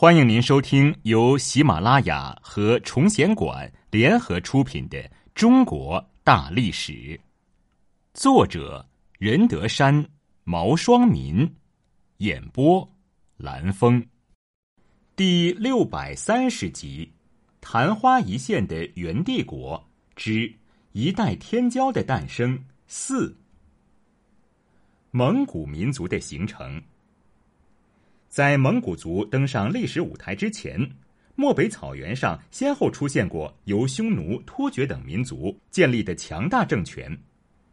欢迎您收听由喜马拉雅和崇贤馆联合出品的《中国大历史》，作者任德山、毛双民，演播蓝峰，第六百三十集：昙花一现的元帝国之一代天骄的诞生四，蒙古民族的形成。在蒙古族登上历史舞台之前，漠北草原上先后出现过由匈奴、突厥等民族建立的强大政权。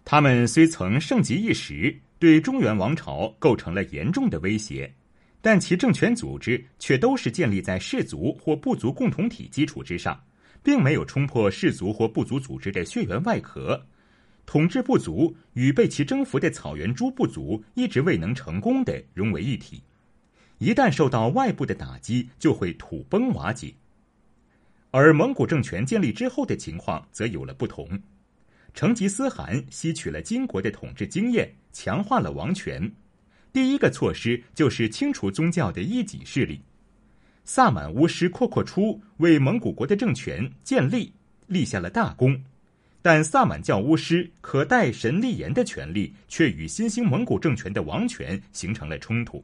他们虽曾盛极一时，对中原王朝构成了严重的威胁，但其政权组织却都是建立在氏族或部族共同体基础之上，并没有冲破氏族或部族组织的血缘外壳。统治部族与被其征服的草原诸部族一直未能成功的融为一体。一旦受到外部的打击，就会土崩瓦解。而蒙古政权建立之后的情况则有了不同。成吉思汗吸取了金国的统治经验，强化了王权。第一个措施就是清除宗教的异己势力。萨满巫师阔阔初为蒙古国的政权建立立下了大功，但萨满教巫师可代神立言的权利，却与新兴蒙古政权的王权形成了冲突。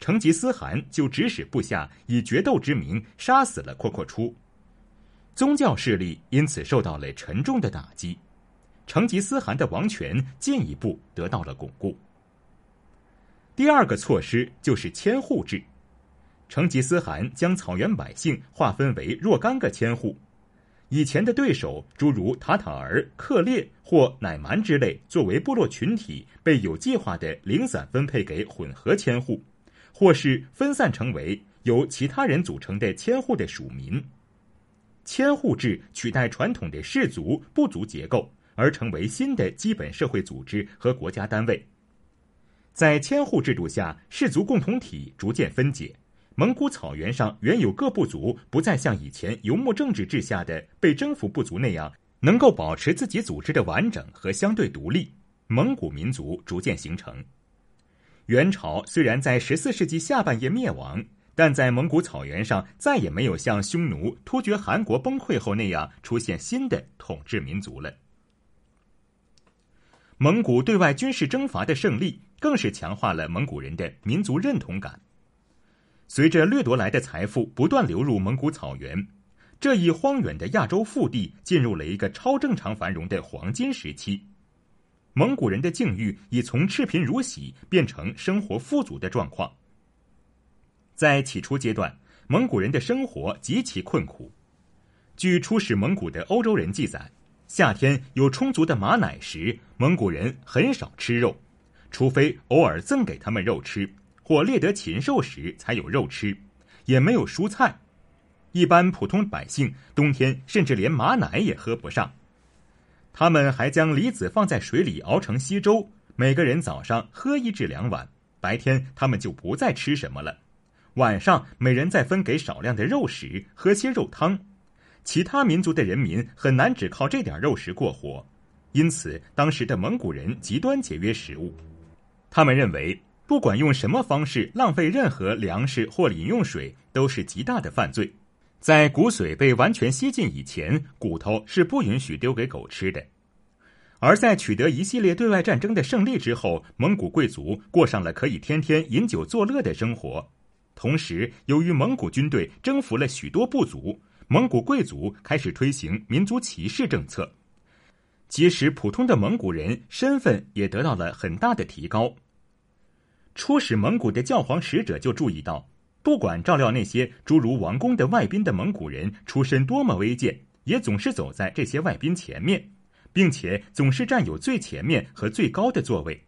成吉思汗就指使部下以决斗之名杀死了阔阔出，宗教势力因此受到了沉重的打击，成吉思汗的王权进一步得到了巩固。第二个措施就是千户制，成吉思汗将草原百姓划分为若干个千户，以前的对手诸如塔塔尔、克烈或乃蛮之类，作为部落群体被有计划的零散分配给混合千户。或是分散成为由其他人组成的千户的属民，千户制取代传统的氏族部族结构，而成为新的基本社会组织和国家单位。在千户制度下，氏族共同体逐渐分解，蒙古草原上原有各部族不再像以前游牧政治制下的被征服部族那样，能够保持自己组织的完整和相对独立。蒙古民族逐渐形成。元朝虽然在十四世纪下半叶灭亡，但在蒙古草原上再也没有像匈奴、突厥、汗国崩溃后那样出现新的统治民族了。蒙古对外军事征伐的胜利，更是强化了蒙古人的民族认同感。随着掠夺来的财富不断流入蒙古草原，这一荒远的亚洲腹地进入了一个超正常繁荣的黄金时期。蒙古人的境遇已从赤贫如洗变成生活富足的状况。在起初阶段，蒙古人的生活极其困苦。据出使蒙古的欧洲人记载，夏天有充足的马奶时，蒙古人很少吃肉，除非偶尔赠给他们肉吃，或猎得禽兽时才有肉吃，也没有蔬菜。一般普通百姓冬天甚至连马奶也喝不上。他们还将梨子放在水里熬成稀粥，每个人早上喝一至两碗。白天他们就不再吃什么了，晚上每人再分给少量的肉食，喝些肉汤。其他民族的人民很难只靠这点肉食过活，因此当时的蒙古人极端节约食物。他们认为，不管用什么方式浪费任何粮食或饮用水，都是极大的犯罪。在骨髓被完全吸尽以前，骨头是不允许丢给狗吃的。而在取得一系列对外战争的胜利之后，蒙古贵族过上了可以天天饮酒作乐的生活。同时，由于蒙古军队征服了许多部族，蒙古贵族开始推行民族歧视政策，即使普通的蒙古人身份也得到了很大的提高。初使蒙古的教皇使者就注意到。不管照料那些诸如王公的外宾的蒙古人出身多么微贱，也总是走在这些外宾前面，并且总是占有最前面和最高的座位。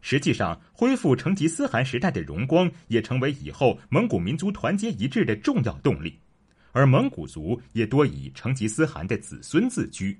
实际上，恢复成吉思汗时代的荣光，也成为以后蒙古民族团结一致的重要动力。而蒙古族也多以成吉思汗的子孙自居。